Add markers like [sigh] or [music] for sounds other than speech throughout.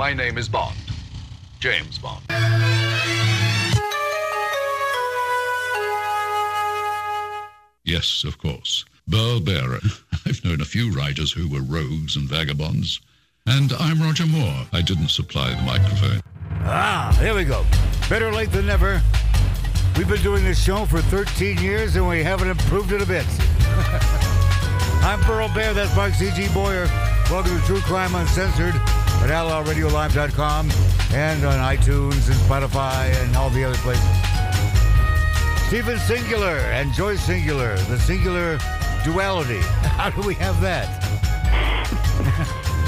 My name is Bond. James Bond. Yes, of course. Burl Barer. [laughs] I've known a few writers who were rogues and vagabonds. And I'm Roger Moore. I didn't supply the microphone. Ah, there we go. Better late than never. We've been doing this show for 13 years and we haven't improved it a bit. [laughs] I'm Burl Barer. That's Mark C.G. Boyer. Welcome to True Crime Uncensored at LRRadiolive.com and on iTunes and Spotify and all the other places. Stephen Singular and Joyce Singular, the singular duality. [laughs] How do we have that?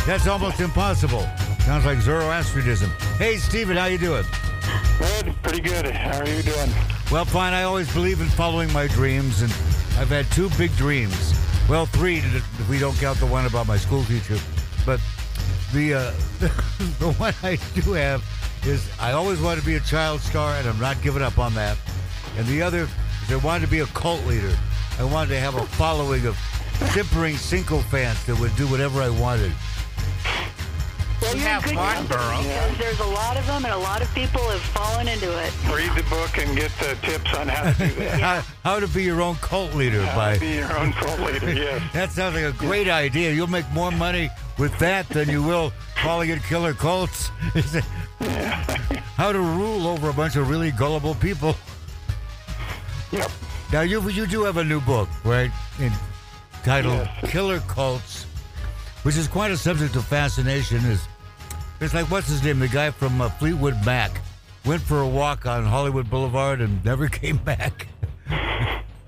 [laughs] That's almost impossible. Sounds like Zoroastrianism. Hey, Stephen, how you doing? Good, pretty good. How are you doing? Well, fine. I always believe in following my dreams, and I've had two big dreams. Well, three if we don't count the one about my school teacher. But the uh, [laughs] the one I do have is I always wanted to be a child star, and I'm not giving up on that. And the other is I wanted to be a cult leader. I wanted to have a following of simpering Cinco fans that would do whatever I wanted. Well, you're have in good fun, company, Burl. because There's a lot of them, and a lot of people have fallen into it. Read the book and get the tips on how to do [laughs] that. How, how to be your own cult leader How by to be your own cult leader, [laughs] yes. That sounds like a great idea. You'll make more money with that than you will calling it killer cults. [laughs] How to rule over a bunch of really gullible people. Yep. Now you you do have a new book, right? Entitled Yes. Killer Cults, which is quite a subject of fascination. Is it's like what's his name? The guy from uh, Fleetwood Mac went for a walk on Hollywood Boulevard and never [laughs] came back.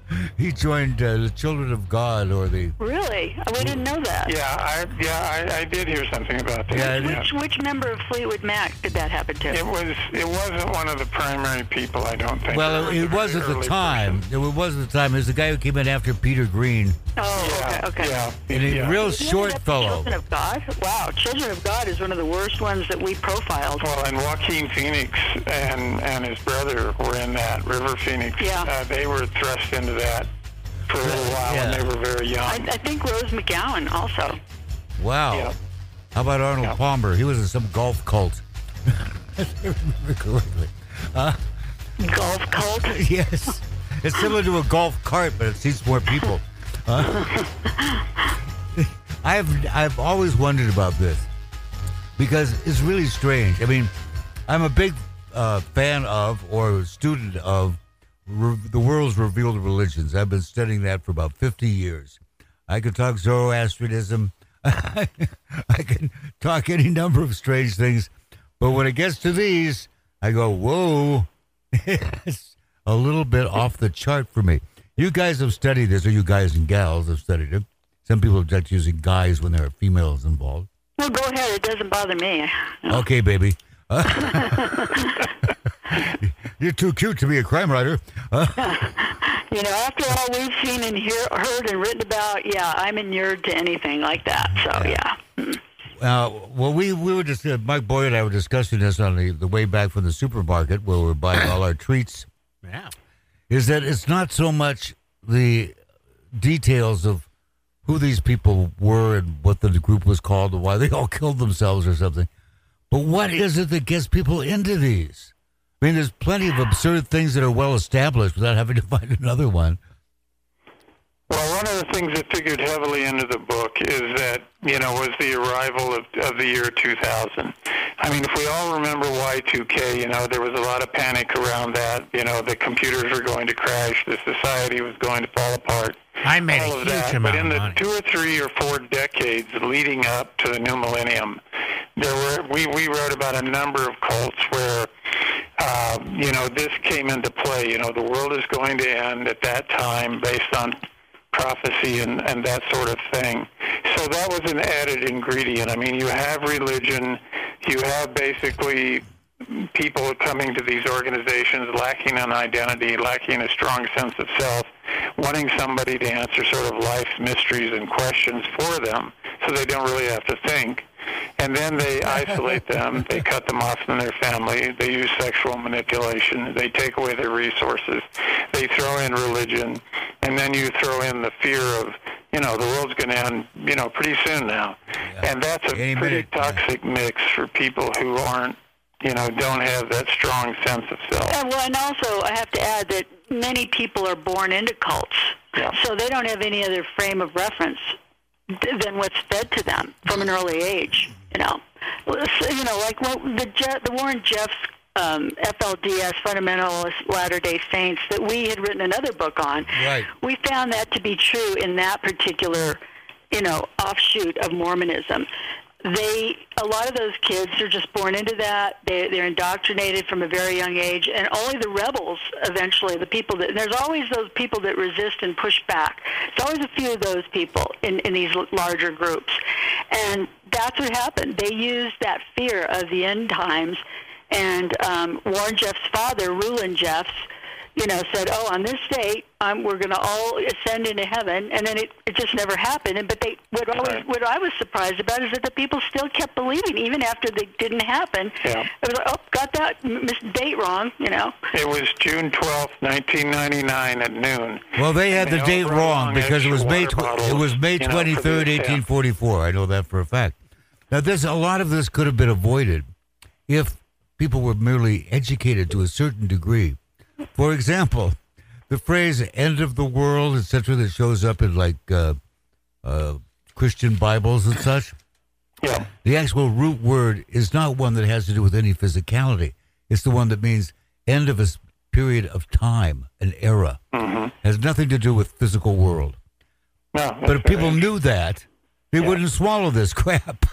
[laughs] he joined uh, the Children of God or the Really? Oh, We didn't know that. Yeah, I yeah I, I did hear something about that. Yeah, it- Which which member of Fleetwood Mac did that happen to? It was it wasn't one of the primary people, I don't think. Well, It it, it was a at the time. person. It was at the time. It was the guy who came in after Peter Green, oh, Yeah, okay, okay. yeah, and a yeah. real He short ended up in fellow. Children of God. Wow, Children of God is one of the worst ones that we profiled. Well, and Joaquin Phoenix and and his brother were in that. River Phoenix. Yeah. Uh, they were thrust into that for a little while Yeah. when they were very young. I, I think Rose McGowan also. Wow. Yeah. How about Arnold Yeah. Palmer? He was in some golf cult. if I remember correctly. Golf cult. [laughs] Yes. It's similar to a golf cart, but it seats more people. Uh, [laughs] I've I've always wondered about this because it's really strange. I mean, I'm a big uh, fan of or student of re- the world's revealed religions. I've been studying that for about 50 years. I could talk Zoroastrianism. [laughs] I can talk any number of strange things, but when it gets to these, I go, "Whoa!" [laughs] it's a little bit off the chart for me. You guys have studied this, or you guys and gals have studied it. Some people object to using guys when there are females involved. Well, go ahead. It doesn't bother me. Okay, baby. [laughs] You're too cute to be a crime writer. [laughs] You know, after all we've seen and hear, heard and written about, yeah, I'm inured to anything like that. So, yeah. Mm. Uh, well, we, we were just, uh, Mike Boyd and I were discussing this on the, the way back from the supermarket where we're buying all our treats. [coughs] Yeah. Is that it's not so much the details of who these people were and what the group was called and why they all [laughs] killed themselves or something, but what is it that gets people into these? I mean, there's plenty of absurd things that are well established without having to find another one. Well, one of the things that figured heavily into the book is that, you know, was the arrival of, of the year 2000. I mean, if we all remember Y2K, you know, there was a lot of panic around that. You know, the computers were going to crash, the society was going to fall apart. I made all a of huge that. amount But in the money. two or three or four decades leading up to the new millennium, there were we, we wrote about a number of cults where uh, you know this came into play. You know, the world is going to end at that time based on prophecy and, and that sort of thing. So that was an added ingredient. I mean, you have religion, you have basically people coming to these organizations lacking an identity, lacking a strong sense of self, wanting somebody to answer sort of life's mysteries and questions for them so they don't really have to think. And then they [laughs] isolate them, they cut them off from their family, they use sexual manipulation, they take away their resources, they throw in religion, and then you throw in the fear of, you know, the world's going to end, you know, pretty soon now. Yeah. And that's a Any pretty minute, yeah. toxic mix for people who aren't, you know, don't have that strong sense of self. And, well, and also, I have to add that many people are born into cults, Yeah. so they don't have any other frame of reference th- than what's fed to them from an early age. You know, So, you know, like what the Je- the Warren Jeffs um, FLDS Fundamentalist Latter Day Saints that we had written another book on. Right. We found that to be true in that particular, you know, offshoot of Mormonism. They, a lot of those kids are just born into that. They, they're indoctrinated from a very young age, and only the rebels eventually, the people that, there's always those people that resist and push back. it's always a few of those people in, in these larger groups. And that's what happened. They used that fear of the end times, and um, Warren Jeff's father, Rulon Jeffs, you know, said, "Oh, on this date, um, we're going to all ascend into heaven," and then it, it just never happened. And but they, what always, Right. what I was surprised about is that the people still kept believing, even after they didn't happen. Yeah. It was like, "Oh, got that m- mis- date wrong," you know. It was June twelfth, 1999 at noon. Well, they had And the they date wrong because it was May water tw- bottles, it was May you know, for twenty the third, ascent. eighteen forty four. I know that for a fact. Now, this a lot of this could have been avoided if people were merely educated to a certain degree. For example, the phrase "end of the world," etc., that shows up in like uh, uh, Christian Bibles and such. Yeah. The actual root word is not one that has to do with any physicality. It's the one that means end of a period of time, an era. hmm Has nothing to do with physical world. No, But if people knew that, they Yeah. wouldn't swallow this [laughs] crap.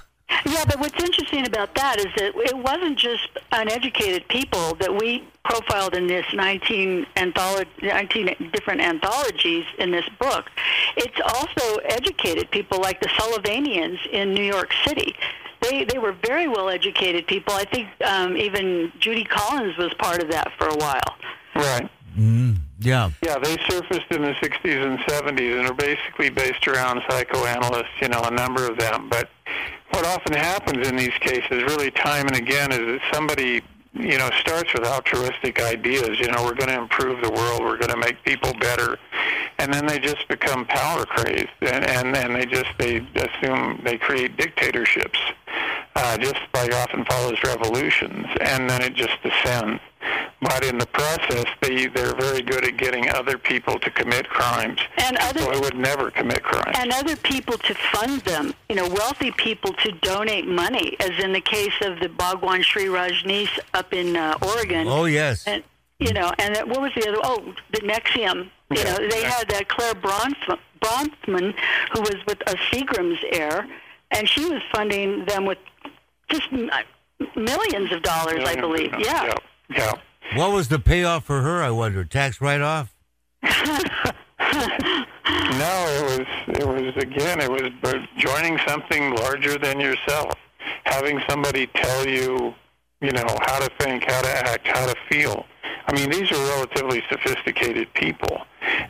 Yeah, but what's interesting about that is that it wasn't just uneducated people that we profiled in this 19, antholo- 19 different anthologies in this book. It's also educated people like the Sullivanians in New York City. They, they were very well educated people. I think um, even Judy Collins was part of that for a while. Right. Mm, yeah. Yeah, they surfaced in the 60s and 70s and are basically based around psychoanalysts, you know, a number of them. But what often happens in these cases, really time and again, is that somebody, you know, starts with altruistic ideas. You know, we're going to improve the world, we're going to make people better. And then they just become power crazed, and, and, and they just they assume they create dictatorships. Uh, just like often follows revolutions, and then it just descends. But in the process, they they're very good at getting other people to commit crimes. And other So I would never commit crimes. and other people to fund them. You know, wealthy people to donate money, as in the case of the Bhagwan Shree Rajneesh up in uh, Oregon. Oh, yes. And you know, and that, what was the other? Oh, the NXIVM. You Yeah. know, they had uh, Clare Bronf- Bronfman, who was with a Seagram's heir, and she was funding them with just m- millions of dollars, I believe. Yeah. Yeah. Yeah. What was the payoff for her, I wonder? Tax write off? [laughs] No, it was it was again it was joining something larger than yourself, having somebody tell you, you know, how to think, how to act, how to feel. I mean, these are relatively sophisticated people,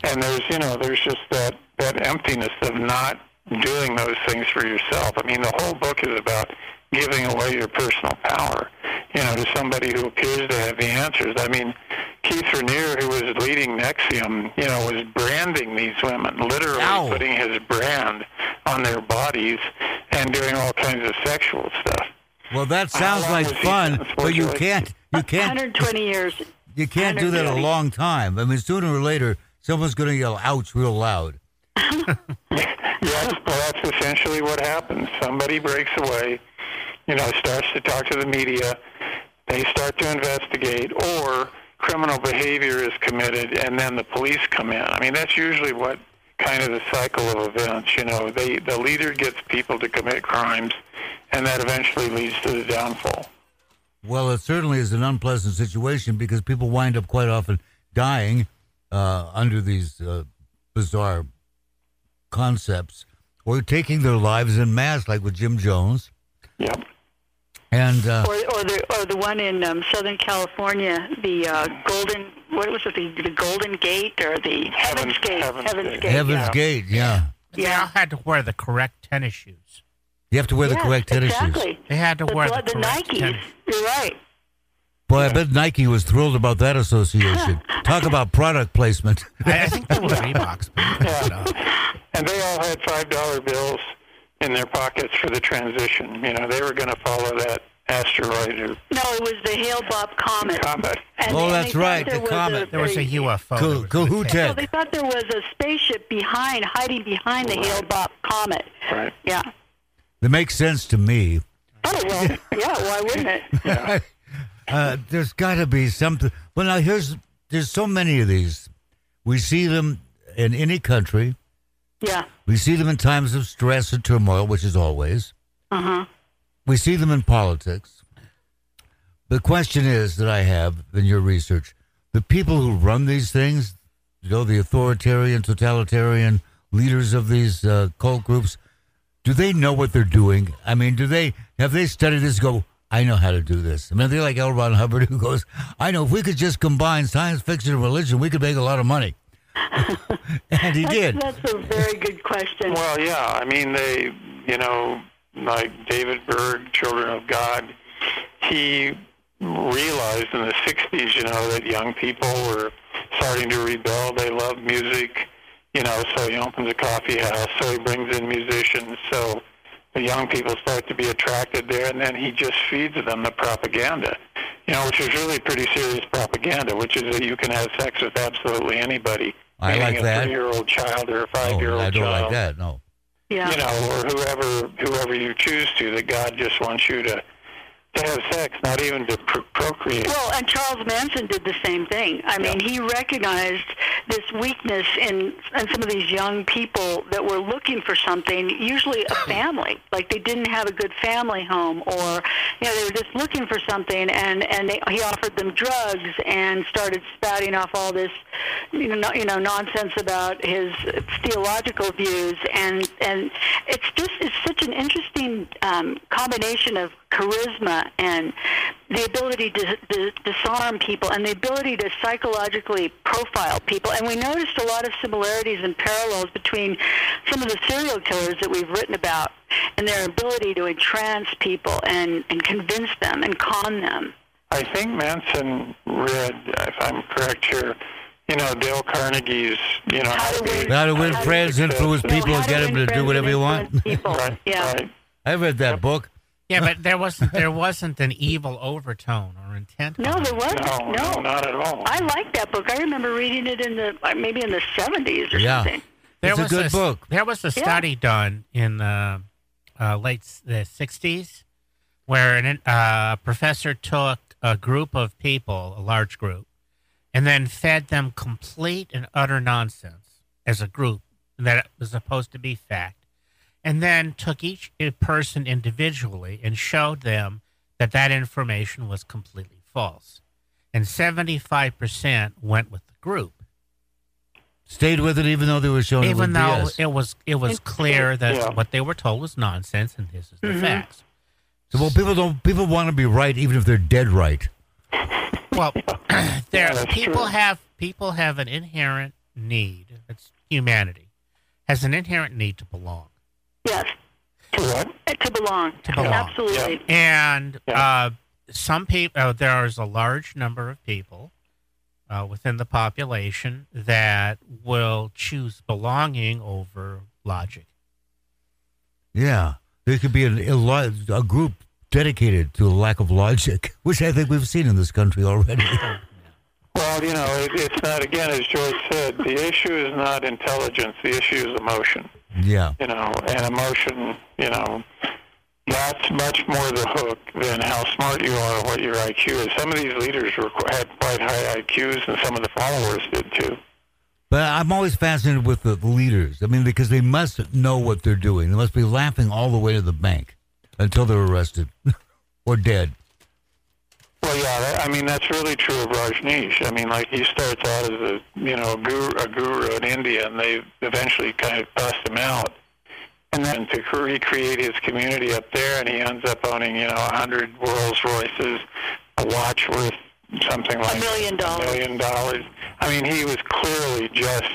and there's you know there's just that that emptiness of not doing those things for yourself. I mean, the whole book is about giving away your personal power, you know, to somebody who appears to have the answers. I mean, Keith Raniere, who was leading NXIVM, you know, was branding these women, literally Ow. putting his brand on their bodies and doing all kinds of sexual stuff. Well, that sounds like fun, but you can't. You can't. 120 years. You can't do that a long time. I mean, sooner or later, someone's going to yell "ouch" real loud. [laughs] Yes, well, that's essentially what happens. Somebody breaks away, you know, starts to talk to the media. They start to investigate, or criminal behavior is committed, and then the police come in. I mean, that's usually what kind of the cycle of events. You know, they the leader gets people to commit crimes, and that eventually leads to the downfall. Well, it certainly is an unpleasant situation because people wind up quite often dying uh, under these uh, bizarre concepts or taking their lives in mass, like with Jim Jones. Yep. And uh, Or, or the or the one in um, Southern California, the uh, Golden what was it, the, the Golden Gate or the Heaven's, Heaven's- Gate? Heaven's Gate. yeah. Heaven's yeah. Gate, yeah. They Yeah. all had to wear the correct tennis shoes. You have to wear the correct tennis shoes. They had to The, wear the, the, the correct Nikes. tennis. You're right. Boy, I bet Nike was thrilled about that association. [laughs] Talk about product placement. I, I think they were Reeboks. but I could look it up. And they all had five dollar bills in their pockets for the transition. You know, they were going to follow that asteroid or No, it was the Hale Bopp comet. comet. And, Oh, that's right, there the was comet. There was a UFO. Co- that was Kahoo gonna take- Tech. No, they thought there was a spaceship behind, hiding behind the Hale Bopp comet. Right. Yeah. That makes sense to me. Oh well, [laughs] yeah. Why wouldn't it? [laughs] uh, there's got to be something. Well, now here's there's so many of these. We see them in any country. Yeah. We see them in times of stress and turmoil, which is always. Uh huh. We see them in politics. The question is that I have in your research: the people who run these things, you know, the authoritarian, totalitarian leaders of these uh, cult groups, do they know what they're doing? I mean, do they have they studied this? Go, I know how to do this. I mean, they're like L. Ron Hubbard, who goes, I know if we could just combine science fiction and religion, we could make a lot of money. [laughs] and he did. That's a very good question. Well, yeah. I mean, they, you know, like David Berg, Children of God, he realized in the 60s, you know, that young people were starting to rebel. They love music, you know, so he opens a coffee house, so he brings in musicians, so the young people start to be attracted there, and then he just feeds them the propaganda, you know, which is really pretty serious propaganda, which is that you can have sex with absolutely anybody. I meaning like a that. three-year-old child or a oh, five-year-old I don't child like that. No. yeah. you know, or whoever whoever you choose to, that God just wants you to to have sex, not even to pr- procreate. Well, and Charles Manson did the same thing. I mean, he recognized this weakness in in some of these young people that were looking for something, usually a [clears throat] family. Like they didn't have a good family home, or you know, they were just looking for something, and and they, he offered them drugs and started spouting off all this, you know, no- you know, nonsense about his theological views, and and it's just it's such an interesting um, combination of charisma and the ability to, to disarm people and the ability to psychologically profile people. And we noticed a lot of similarities and parallels between some of the serial killers that we've written about and their ability to entrance people and, and convince them and con them. I think Manson read, if I'm correct here, you know, Dale Carnegie's, you know, How to win- How to win How friends, win- influence people, how and get them to do whatever you want. [laughs] People. right, Yeah. right. I read that book. Yeah, but there [laughs] wasn't there wasn't an evil overtone or intent. No, there wasn't. No, no, not at all. I like that book. I remember reading it in the uh, maybe in the seventies or Yeah. something. There It's a good s- book. There was a Yeah. study done in the uh, late the '60s where an, uh, a professor took a group of people, a large group, and then fed them complete and utter nonsense as a group that was supposed to be fact, and then took each person individually and showed them that that information was completely false, and 75% went with the group Stayed with it even though they were showing it even was though BS. it was it was clear that Yeah. what they were told was nonsense and this is the Mhm. facts. So, well, people don't. People want to be right even if they're dead right. Well, [clears throat] there that's people true. have people have an inherent need. It's humanity has an inherent need to belong, Yes. To what? To belong. To belong. Absolutely. and Yeah. uh, some people uh, there is a large number of people uh, within the population that will choose belonging over logic. Yeah, there could be an, a, a group dedicated to a lack of logic, [laughs] which I think we've seen in this country already. [laughs] Well, you know, it, it's not, again, as Joyce said, the issue is not intelligence, the issue is emotion. Yeah, You know, and emotion, you know, that's much more the hook than how smart you are or what your IQ is. Some of these leaders were, had quite high IQs, and some of the followers did too. but I'm always fascinated with the leaders. I mean, because they must know what they're doing. They must be laughing all the way to the bank until they're arrested [laughs] or dead. Well, yeah, that, I mean that's really true of Rajneesh. I mean, like he starts out as a you know a guru, a guru in India, and they eventually kind of bust him out. and then to recreate his community up there, and he ends up owning, you know, a hundred Rolls Royces, a watch worth something like a million dollars. A million dollars. I mean, he was clearly just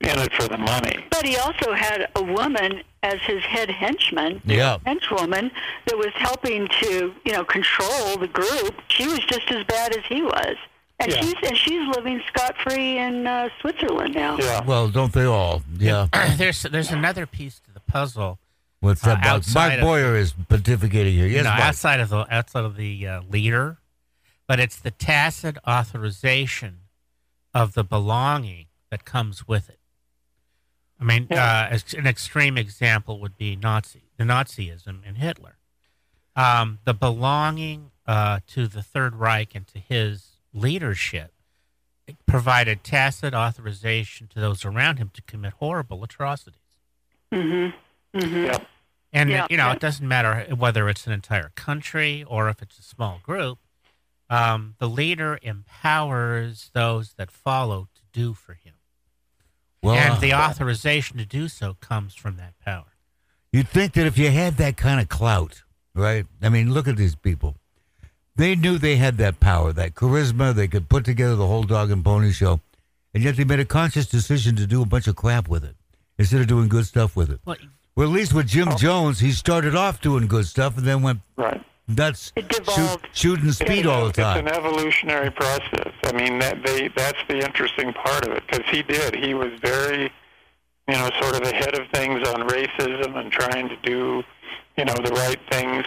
in it for the money. But he also had a woman as his head henchman, Yeah. henchwoman, that was helping to, you know, control the group. She was just as bad as he was, and Yeah. she's and she's living scot free in uh, Switzerland now. Yeah. Well, don't they all? Yeah. [clears throat] there's there's another piece to the puzzle. What's that? Uh, Mark, outside Mark of- Boyer is pontificating here. Yes, no, Mark. outside of the outside of the uh, leader, but it's the tacit authorization of the belonging that comes with it. I mean, uh, as- an extreme example would be Nazi, the Nazism and Hitler. Um, the belonging uh, to the Third Reich and to his leadership provided tacit authorization to those around him to commit horrible atrocities. Mm-hmm. Mm-hmm. Yeah. And Yeah. you know, it doesn't matter whether it's an entire country or if it's a small group. Um, the leader empowers those that follow to do for him, well, and the uh, authorization to do so comes from that power. You'd think that if you had that kind of clout, right? I mean, look at these people. They knew they had that power, that charisma. They could put together the whole dog and pony show, and yet they made a conscious decision to do a bunch of crap with it instead of doing good stuff with it. Well, Well, at least with Jim Oh. Jones, he started off doing good stuff and then went Right. Nuts, It shoot, shooting speed all the time. It's an evolutionary process. I mean, that they that's the interesting part of it because he did. He was very, you know, sort of ahead of things on racism and trying to do, you know, the right things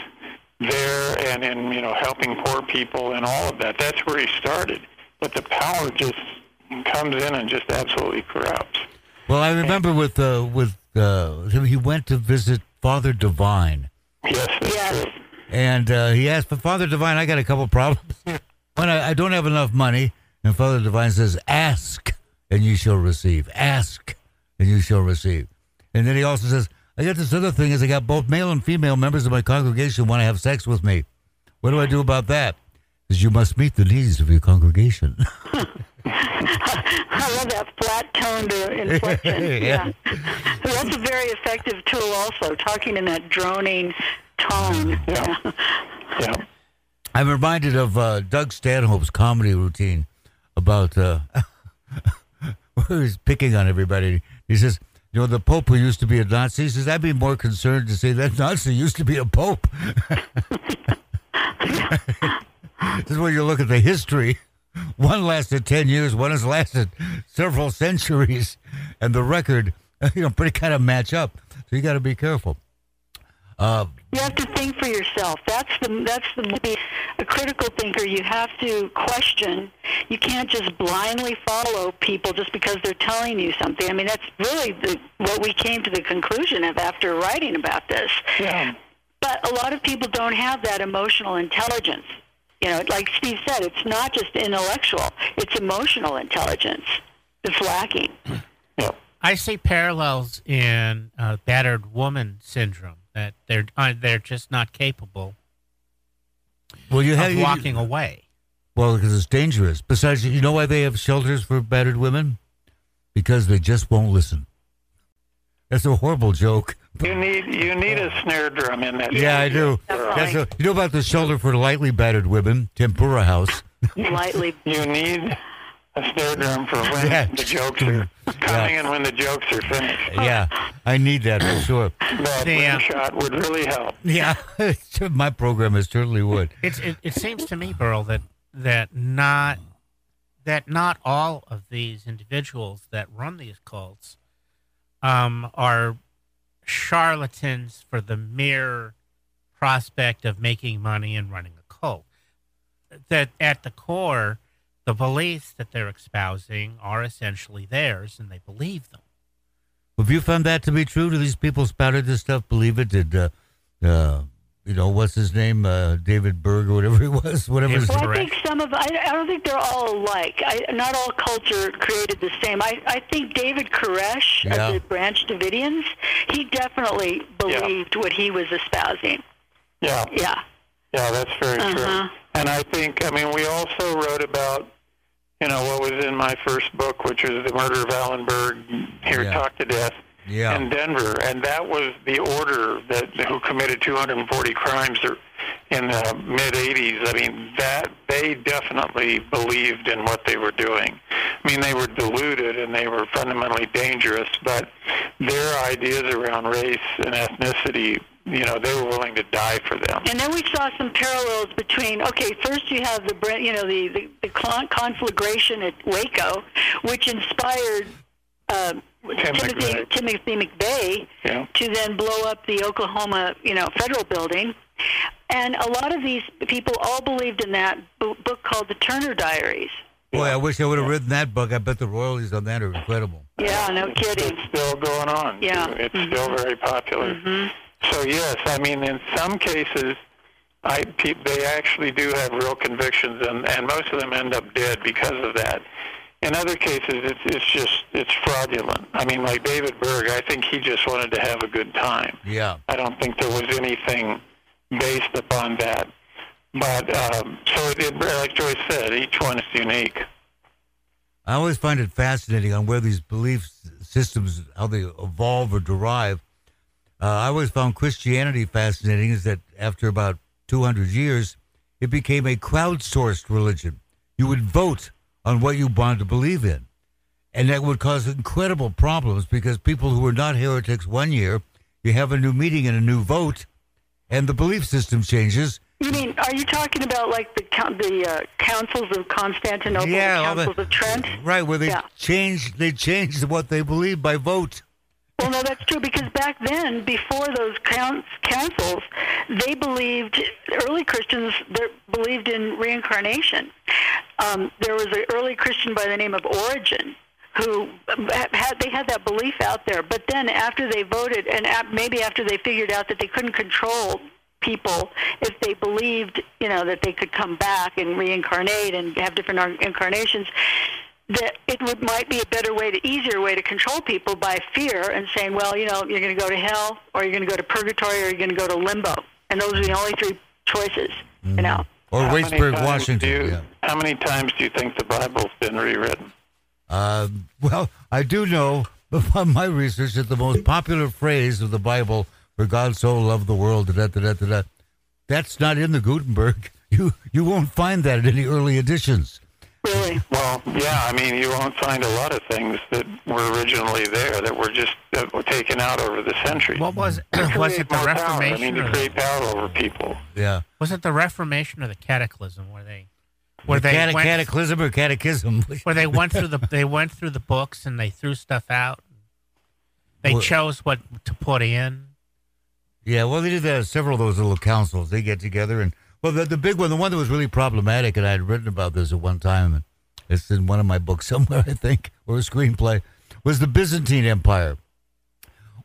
there and in you know helping poor people and all of that. That's where he started. But the power just comes in and just absolutely corrupts. Well, I remember with uh, with uh, him, he went to visit Father Divine. Yes, that's Yes. true. And uh, he asked, but Father Divine, I got a couple problems. One, I, I don't have enough money. And Father Divine says, ask and you shall receive. Ask and you shall receive. And then he also says, I got this other thing is I got both male and female members of my congregation want to have sex with me. What do I do about that? Because you must meet the needs of your congregation. [laughs] I love that flat toned inflection. [laughs] Yeah. yeah. That's a very effective tool also, talking in that droning tone. [laughs] Yeah. Yeah. I'm reminded of uh, Doug Stanhope's comedy routine about uh, [laughs] where he's picking on everybody. He says, "You know, the Pope who used to be a Nazi." He says, "I'd be more concerned to say that Nazi used to be a Pope." [laughs] this is where you look at the history. One lasted ten years. One has lasted several centuries, and the record, you know, pretty kind of match up. So you got to be careful. Uh, You have to think for yourself. That's the that's the be a critical thinker. You have to question. You can't just blindly follow people just because they're telling you something. I mean, that's really the, what we came to the conclusion of after writing about this. Yeah. But a lot of people don't have that emotional intelligence. You know, like Steve said, it's not just intellectual; it's emotional intelligence that's lacking. I see parallels in uh, battered woman syndrome that they're uh, they're just not capable well, you have of walking away. Well, because it's dangerous. Besides, you know why they have shelters for battered women? Because they just won't listen. That's a horrible joke. You need you need a snare drum in that. Yeah, I do. That's a, you know about the shelter for lightly battered women, Tempura House. Lightly. You need a snare drum for when Yeah. the jokes are coming and when the jokes are finished. Yeah, I need that for sure. [clears throat] That The, uh, shot would really help. Yeah, [laughs] my program is certainly would. It's it, it seems to me, Burl, that that not that not all of these individuals that run these cults um, are charlatans for the mere prospect of making money and running a cult. That at the core, the beliefs that they're espousing are essentially theirs, and they believe them. Have you found that to be true? Do these people spouted this stuff believe it? Did, uh, uh, you know, what's his name? Uh, David Berg or whatever he was? Whatever his David Well, I think some of I, I don't think they're all alike. I, not all culture created the same. I, I think David Koresh Yeah. of the Branch Davidians, he definitely believed what he was espousing. Yeah, Yeah. yeah, that's very Uh-huh. true. And I think, I mean, we also wrote about, you know, what was in my first book, which was The Murder of Alan Berg, Here Yeah. Talk to Death. Yeah. in Denver, and that was the order that who committed 240 crimes er, in the mid 80s. I mean, that they definitely believed in what they were doing. I mean, they were deluded and they were fundamentally dangerous, but their ideas around race and ethnicity, you know, they were willing to die for them. And then we saw some parallels between. Okay, first you have the you know the the, the conflagration at Waco, which inspired uh, Tim Timothy McVeigh. Timothy McVeigh Yeah. to then blow up the Oklahoma you know federal building. And a lot of these people all believed in that bo- book called the Turner Diaries. Boy, I wish I would have written that book. I bet the royalties on that are incredible. Yeah, no kidding. It's still going on. Yeah. too. It's Mhm. still very popular. So yes, I mean, in some cases, I they actually do have real convictions, and and most of them end up dead because of that. In other cases, it's it's just it's fraudulent. I mean, like David Berg, I think he just wanted to have a good time. Yeah. I don't think there was anything based upon that. But um, so it, it, like Joyce said, each one is unique. I always find it fascinating on where these belief systems, how they evolve or derive. Uh, I always found Christianity fascinating is that after about 200 years, it became a crowdsourced religion. You would vote on what you wanted to believe in. And that would cause incredible problems because people who were not heretics one year, you have a new meeting and a new vote, and the belief system changes. You mean, are you talking about like the the uh, councils of Constantinople, Yeah, the all the- councils of Trent? Right, where they Yeah. change they changed what they believe by vote. Well, no, that's true because back then, before those councils, they believed early Christians believed in reincarnation. Um, there was an early Christian by the name of Origen who had they had that belief out there. But then after they voted, and maybe after they figured out that they couldn't control people if they believed, you know, that they could come back and reincarnate and have different incarnations, that it would might be a better way, to easier way to control people by fear and saying, well, you know, you're going to go to hell, or you're going to go to purgatory, or you're going to go to limbo, and those are the only three choices, you know. Or How many Waitsburg, times Washington. do you- yeah. How many times do you think the Bible's been rewritten? Um, well, I do know from my research that the most popular phrase of the Bible, "For God so loved the world," da, da, da, da, da, that's not in the Gutenberg. [laughs] You you won't find that in any early editions. Really, Well, yeah, I mean, you won't find a lot of things that were originally there that were just that were taken out over the centuries. What was To was it the more power. I Reformation? mean, to create power over people. Yeah, was it the Reformation or the Cataclysm where they where The they cate- went, cataclysm or catechism. [laughs] where they went through the they went through the books and they threw stuff out. They Well- chose what to put in. Yeah, well, they did that. Several of those little councils. They get together and well, the, the big one, the one that was really problematic, and I had written about this at one time, and it's in one of my books somewhere, [laughs] I think, or a screenplay, was the Byzantine Empire,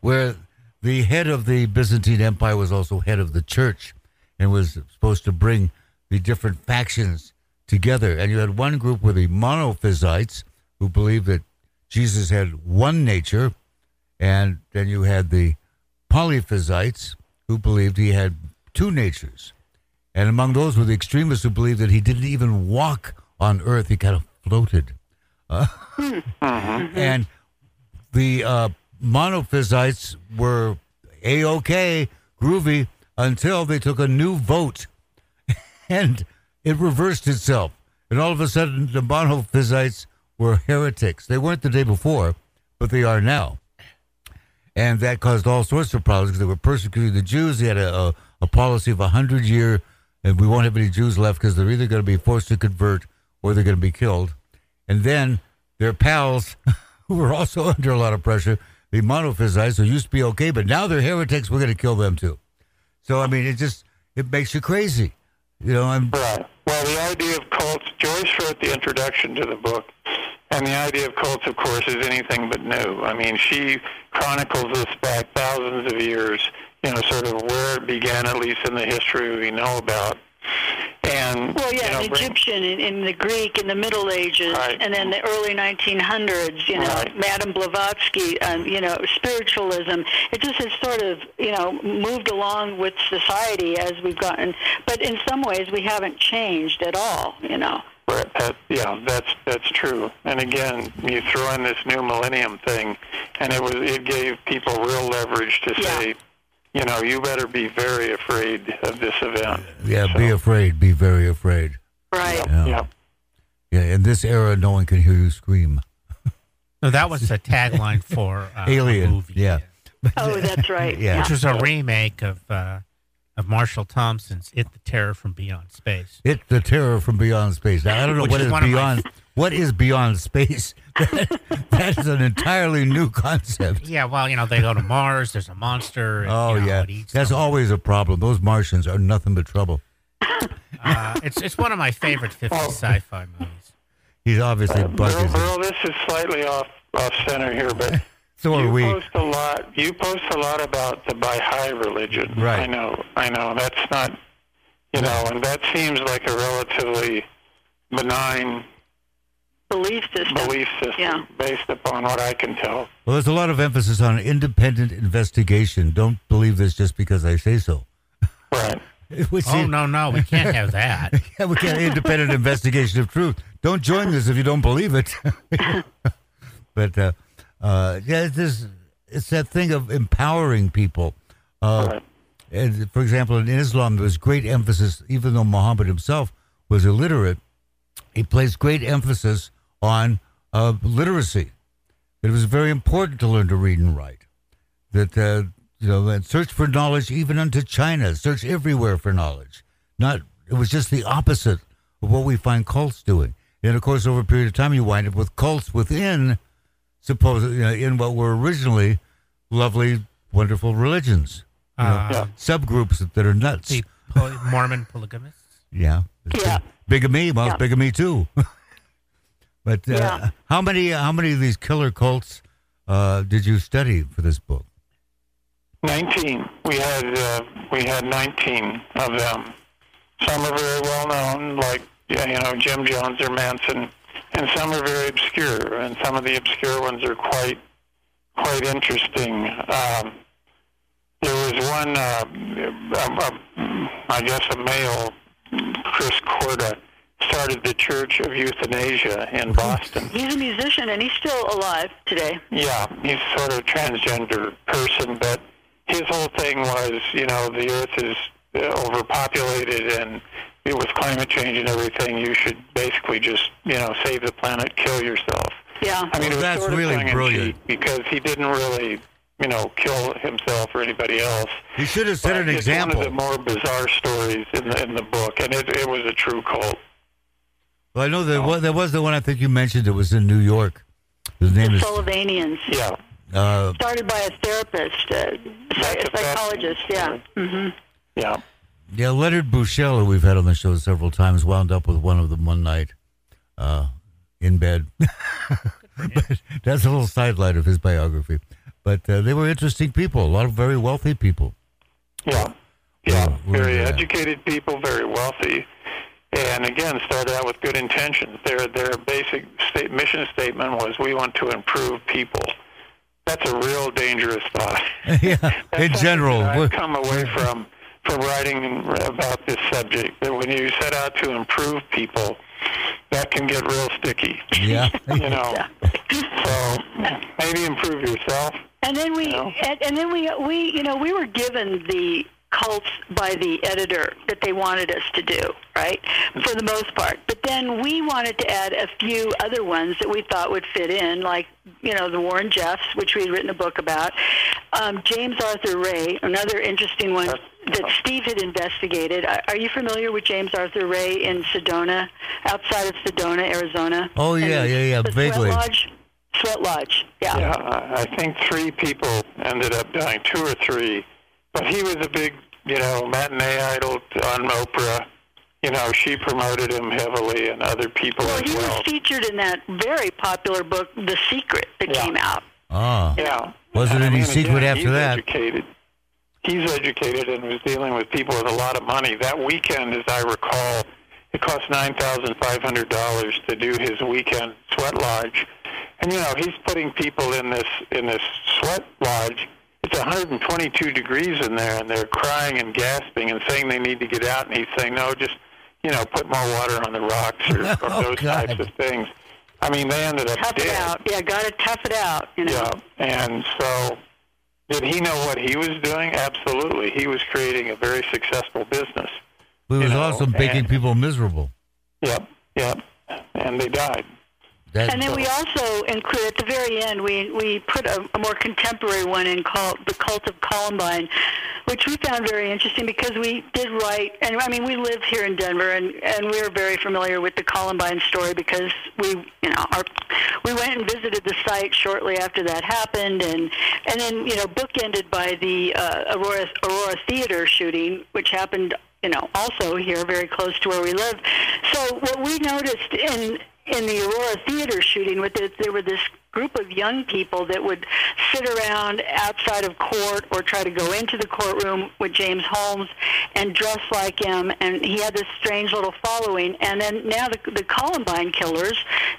where the head of the Byzantine Empire was also head of the church, and was supposed to bring the different factions together. And you had one group with the monophysites, who believed that Jesus had one nature, and then you had the polyphysites who believed he had two natures. And among those were the extremists who believed that he didn't even walk on earth, he kind of floated. Uh, [laughs] And the uh, monophysites were a okay, groovy, until they took a new vote [laughs] and it reversed itself. And all of a sudden, the monophysites were heretics. They weren't the day before, but they are now and that caused all sorts of problems because they were persecuting the Jews. They had a, a, a policy of a hundred year, and we won't have any Jews left because they're either going to be forced to convert or they're going to be killed. And then their pals, [laughs] who were also [laughs] under a lot of pressure, the monophysites, who used to be okay, but now they're heretics. We're going to kill them too. So I mean, it just it makes you crazy, you know. I'm Right. Well, the idea of cults, Joyce wrote the introduction to the book, and the idea of cults, of course, is anything but new. I mean, she chronicles this back thousands of years, you know, sort of where it began, at least in the history we know about. And, well, yeah, you know, in bring- Egyptian, in, in the Greek, in the Middle Ages, Right. and then the early 1900s. You know, Right. Madame Blavatsky, um, you know, spiritualism. It just has sort of, you know, moved along with society as we've gotten. But in some ways, we haven't changed at all. You know. Right, that, yeah, that's that's true. And again, you throw in this new millennium thing, and it was it gave people real leverage to Yeah. Say, you know, you better be very afraid of this event. Yeah, So, be afraid. Be very afraid. Right. Yeah. Yeah. Yeah, in this era, no one can hear you scream. No, that was the tagline [laughs] for uh, Alien, A movie, yeah. Oh, that's right. Yeah. which was a remake of uh, of Marshall Thompson's "It the Terror from Beyond Space." It the terror from beyond space. Now, I don't know Which what is is one of my beyond. What is beyond space? [laughs] that is an entirely new concept. Yeah, well, you know, they go to Mars. There's a monster. And, Oh you know, yeah, it eats that's them. always a problem. Those Martians are nothing but trouble. Uh, it's it's one of my favorite 50s Oh. sci-fi movies. He's obviously Uh, bugging. Burl, Burl, this is slightly off off center here, but [laughs] So are you we. post a lot. You post a lot about the Baha'i religion. Right. I know. I know. That's not. You know, and that seems like a relatively benign Belief system. belief system, Yeah. based upon what I can tell. Well, there's a lot of emphasis on independent investigation. Don't believe this just because I say so. Right. [laughs] Which Oh is- no, no, we can't have that. [laughs] Yeah, we can't independent investigation of truth. Don't join this if you don't believe it. [laughs] but uh, uh, yeah, it's this, it's that thing of empowering people. Uh, Right. and for example, in Islam, there was great emphasis, even though Muhammad himself was illiterate, he placed great emphasis on uh, literacy. It was very important to learn to read and write. That uh, you know, and search for knowledge even unto China. Search everywhere for knowledge. Not it was just the opposite of what we find cults doing. And of course, over a period of time, you wind up with cults within, supposedly, you know, in what were originally lovely, wonderful religions. You know, Uh, Yeah. subgroups that, that are nuts. The poly- Mormon polygamists. Yeah. Yeah. Bigamy, well, it's Yeah. bigamy too. [laughs] but uh, Yeah. how many how many of these killer cults uh, did you study for this book? Nineteen. We had uh, we had nineteen of them. Some are very well known, like yeah, you know Jim Jones or Manson, and some are very obscure. And some of the obscure ones are quite quite interesting. Um, there was one, uh, um, um, I guess, a male, Chris Korda, started the Church of Euthanasia in Boston. He's a musician and he's still alive today. Yeah, he's sort of a transgender person, but his whole thing was, you know, the Earth is uh, overpopulated, and with climate change and everything, you should basically just, you know, save the planet, kill yourself. Yeah. I mean, it was That's sort of really tongue-in-cheek brilliant. because he didn't really, you know, kill himself or anybody else. He should have set But an it's example. one of the more bizarre stories in the in the book, and it, it was a true cult. Well, I know there was, there was the one I think you mentioned. It was in New York. His name The is Sullivanians. Yeah, uh, Started by a therapist, uh, psych- a a psychologist. Yeah. hmm yeah. yeah Leonard Buschel, who we've had on the show several times, wound up with one of them one night uh, in bed. [laughs] but that's a little sidelight of his biography. But uh, they were interesting people. A lot of very wealthy people. Yeah, yeah, Well, well, very yeah. educated people, very wealthy, and again started out with good intentions. Their their basic state, mission statement was, "We want to improve people." That's a real dangerous thought. [laughs] yeah, in general. we're- I've come away from from writing about this subject. That when you set out to improve people, that can get real sticky. Yeah. [laughs] you know. So maybe improve yourself. And then we, No. and, and then we, we, you know, we were given the cults by the editor that they wanted us to do, right? For the most part. But then we wanted to add a few other ones that we thought would fit in, like, you know, the Warren Jeffs, which we had written a book about. Um, James Arthur Ray, another interesting one that Steve had investigated. Are, are you familiar with James Arthur Ray in Sedona, outside of Sedona, Arizona? Oh, yeah, And yeah, yeah, the vaguely. Sweat Lodge. Sweat Lodge. Yeah. Yeah, I I think three people ended up dying, two or three. But he was a big, you know, matinee idol on Oprah. You know, she promoted him heavily, and other people Well, as he well. was featured in that very popular book, The Secret, that Yeah. came out. Ah, Yeah. Wasn't I any mean, secret again, after he's that. Educated. He's educated and was dealing with people with a lot of money. That weekend, as I recall, it cost nine thousand five hundred dollars to do his weekend sweat lodge, and you know he's putting people in this in this sweat lodge. It's 122 degrees in there, and they're crying and gasping and saying they need to get out. And he's saying, "No, just you know, put more water on the rocks or, [laughs] or Oh, those God. types of things. I mean, they ended up Tough dead. it out. Yeah, got to tough it out. You know. Yeah, and so did he know what he was doing? Absolutely. He was creating a very successful business. But it was You know, also making and- people miserable. Yep, yep. And they died. That, And then we also include at the very end we we put a, a more contemporary one in called the Cult of Columbine, which we found very interesting because we did write and I mean we live here in Denver and and we are very familiar with the Columbine story because we you know our we went and visited the site shortly after that happened and and then you know bookended by the uh, Aurora Aurora Theater shooting which happened you know also here very close to where we live. So what we noticed in in the Aurora Theater shooting with it, there were this group of young people that would sit around outside of court or try to go into the courtroom with James Holmes and dress like him, and he had this strange little following. And then now the, the Columbine killers,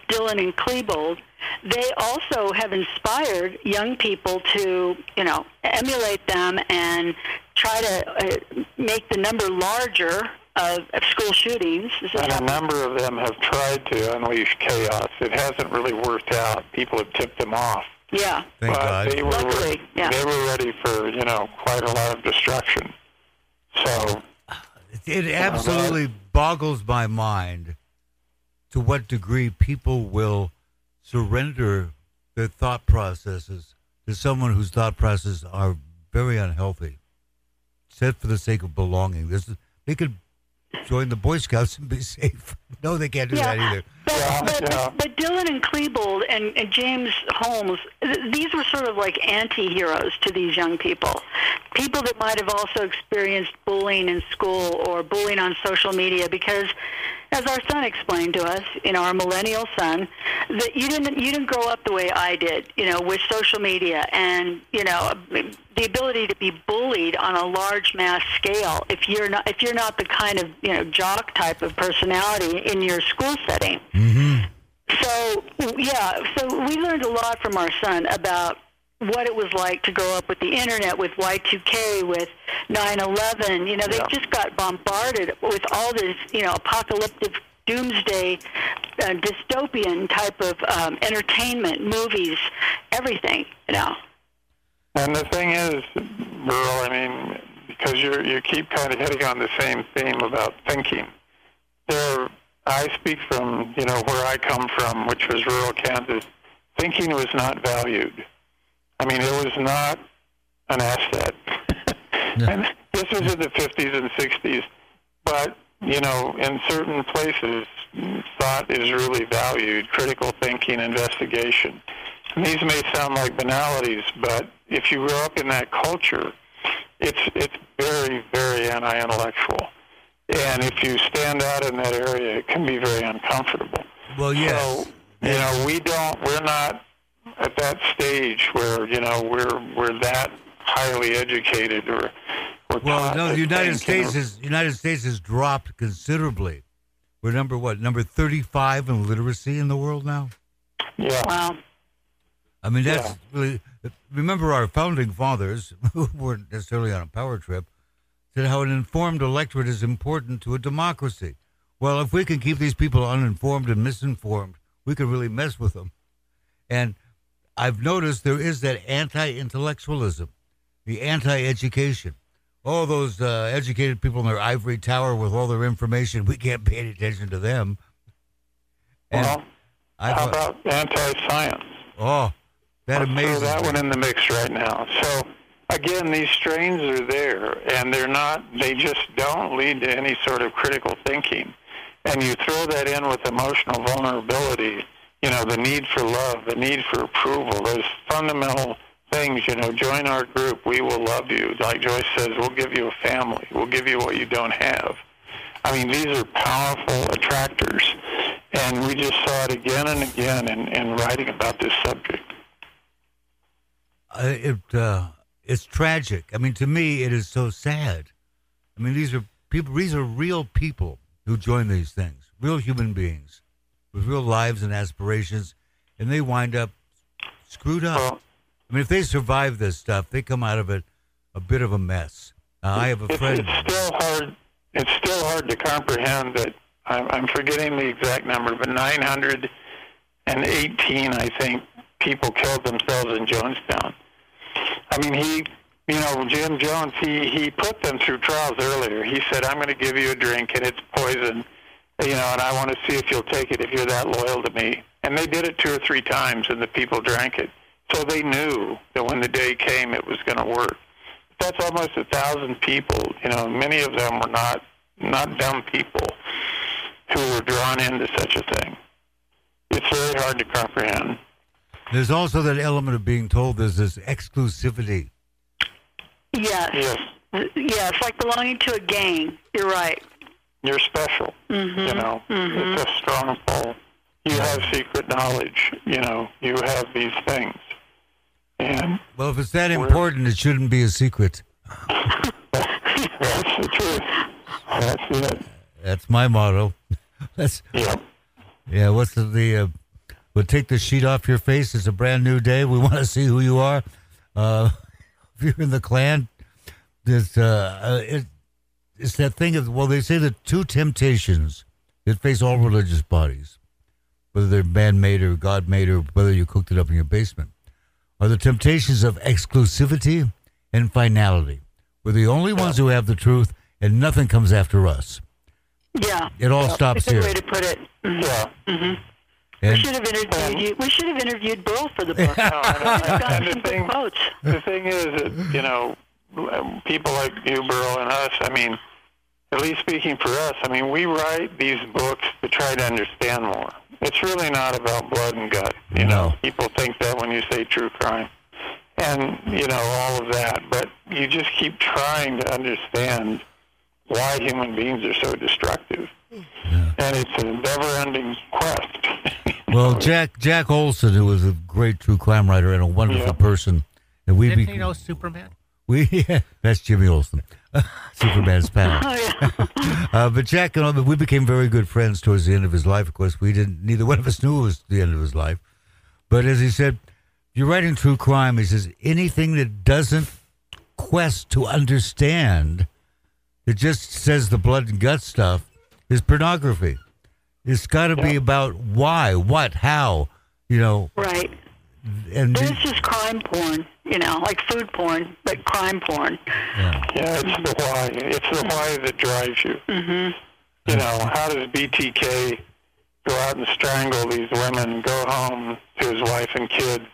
Dylan and Klebold, they also have inspired young people to, you know, emulate them and try to uh, make the number larger of, of school shootings. This And a number of them have tried to unleash chaos. It hasn't really worked out. People have tipped them off. Yeah. Thank but God. they were Luckily, yeah. they were ready for, you know, quite a lot of destruction. So It uh-huh. absolutely boggles my mind to what degree people will surrender their thought processes to someone whose thought processes are very unhealthy, said for the sake of belonging. This is, they could join the Boy Scouts and be safe. No, they can't do that either. But, Yeah, but, yeah. but Dylan and Klebold and, and James Holmes, th- these were sort of like anti-heroes to these young people. People that might have also experienced bullying in school or bullying on social media because, as our son explained to us, you know, our millennial son, that you didn't you didn't grow up the way I did, you know, with social media and you know the ability to be bullied on a large mass scale if you're not if you're not the kind of you know jock type of personality in your school setting. Mm-hmm. So yeah, so we learned a lot from our son about what it was like to grow up with the internet, with Y2K, with 9/11. You know, they Yeah. just got bombarded with all this, you know, apocalyptic doomsday, uh, dystopian type of um, entertainment, movies, everything. You know. And the thing is, Burl, I mean, because you you keep kind of hitting on the same theme about thinking. There, I speak from you know where I come from, which was rural Kansas. Thinking was not valued. I mean, it was not an asset. [laughs] and this was in the 50s and 60s. But you know, in certain places, thought is really valued. Critical thinking, investigation. And these may sound like banalities, but if you grow up in that culture, it's it's very very anti-intellectual, and if you stand out in that area, it can be very uncomfortable. Well, yes. So you know, we don't, we're not at that stage where you know we're we're that highly educated or. or Well, taught no, the United States you know. is United States has dropped considerably. We're number what? Number thirty-five in literacy in the world now. Yeah. Wow. I mean, that's Yeah. really. Remember, our founding fathers, [laughs] who weren't necessarily on a power trip, said how an informed electorate is important to a democracy. Well, if we can keep these people uninformed and misinformed, we can really mess with them. And I've noticed there is that anti-intellectualism, the anti-education. All those uh, educated people in their ivory tower with all their information, we can't pay any attention to them. And Well, I how thought, about anti-science? oh, that Let's amazes throw that me. one in the mix right now. So again, these strains are there, and they're not. They just don't lead to any sort of critical thinking. And you throw that in with emotional vulnerability. You know, the need for love, the need for approval. Those fundamental things. You know, join our group. We will love you. Like Joyce says, we'll give you a family. We'll give you what you don't have. I mean, these are powerful attractors, and we just saw it again and again in, in writing about this subject. uh, it uh, it's tragic. I mean, to me, it is so sad. I mean, these are people. These are real people who join these things. Real human beings with real lives and aspirations, and they wind up screwed up. Well, I mean, if they survive this stuff, they come out of it a bit of a mess. Uh, I have a it's, friend. it's still hard. it's still hard to comprehend that I'm, I'm forgetting the exact number, but 918, I think, people killed themselves in Jonestown. I mean, he, you know, Jim Jones, he he put them through trials earlier. He said, "I'm going to give you a drink, and it's poison, you know, and I want to see if you'll take it if you're that loyal to me." And they did it two or three times, and the people drank it. So they knew that when the day came, it was going to work. That's almost a thousand people. You know, many of them were not not dumb people who were drawn into such a thing. It's very hard to comprehend. There's also that element of being told there's this exclusivity. Yes. Yes, Yes, it's like belonging to a gang. You're right. You're special. You know, it's a strong pull. You have secret knowledge. You know, you have these things, and Well, if it's that important, it shouldn't be a secret. [laughs] that's the truth. That's it. That's my motto. [laughs] That's Yeah. yeah. What's the, the uh, we'll take the sheet off your face. It's a brand new day. We [laughs] want to see who you are. Uh, if you're in the Klan, there's uh, uh, it, it's that thing of well, they say the two temptations that face all religious bodies, whether they're man-made or God-made or whether you cooked it up in your basement, are the temptations of exclusivity and finality. We're the only ones who have the truth, and nothing comes after us. Yeah. It all stops That's a here. way to put it. Mm-hmm. Yeah. We And should have interviewed you. We should have interviewed Bill for the book. No, I know. [laughs] We've got And the thing, quotes. the thing is that you know, Um, people like you, Burl, and us. I mean, at least speaking for us, I mean, we write these books to try to understand more. It's really not about blood and gut. You know, No. people think that when you say true crime, and you know all of that, but you just keep trying to understand why human beings are so destructive. And it's a never-ending quest. [laughs] well, Jack Jack Olsen, who was a great true crime writer and a wonderful Yeah. person, and we Didn't be, you know Superman? We [laughs] yeah, that's Jimmy Olsen, [laughs] Superman's pal. Oh yeah. [laughs] Uh, but Jack and I, we became very good friends towards the end of his life. Of course, we didn't. Neither one of us knew it was the end of his life. But as he said, you're writing true crime. He says anything that doesn't quest to understand, it just says the blood and gut stuff, is pornography. It's got to be about why, what, how, you know, Right. And This is crime porn. You know, like food porn, but crime porn. yeah. Yeah, it's the why. It's the why that drives you. Mm-hmm. You know, how does BTK go out and strangle these women, go home to his wife and kids,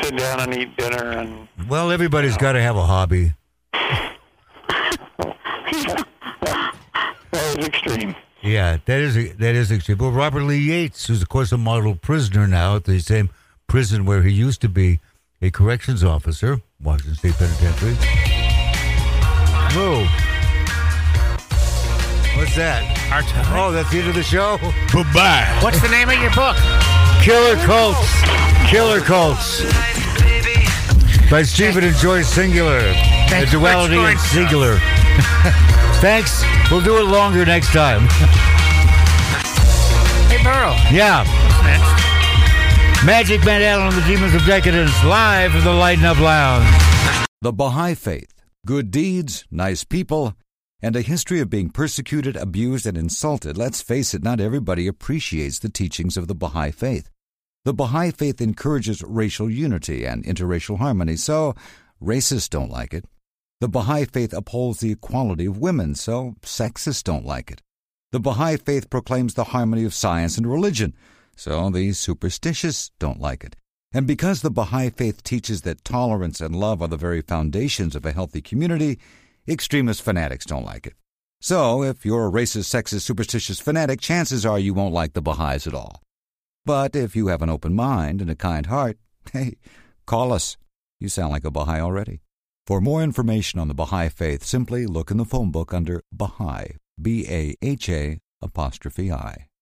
sit down and eat dinner, and Well, everybody's got to have a hobby. [laughs] that was extreme. Yeah, that is that is extreme. Well, Robert Lee Yates, who's of course a model prisoner now at the same prison where he used to be a corrections officer, Washington State Penitentiary. Whoa. What's that? Our time. Oh, that's the end of the show. Bye-bye. What's the name of your book? Killer Cults. Killer Cults. By Stephen and Joyce Singular. Thanks the duality and joining singular. [laughs] Thanks. We'll do it longer next time. Hey, Burl. Yeah. Magic Man Allen and the Demons of Decadence live from the Lighten Up Lounge. The Baha'i Faith. Good deeds, nice people, and a history of being persecuted, abused, and insulted. Let's face it, not everybody appreciates the teachings of the Baha'i Faith. The Baha'i Faith encourages racial unity and interracial harmony, so racists don't like it. The Baha'i Faith upholds the equality of women, so sexists don't like it. The Baha'i Faith proclaims the harmony of science and religion, so the superstitious don't like it. And because the Baha'i Faith teaches that tolerance and love are the very foundations of a healthy community, extremist fanatics don't like it. So, if you're a racist, sexist, superstitious fanatic, chances are you won't like the Baha'is at all. But if you have an open mind and a kind heart, [laughs] hey, call us. You sound like a Baha'i already. For more information on the Baha'i Faith, simply look in the phone book under Baha'i, B A H A apostrophe I.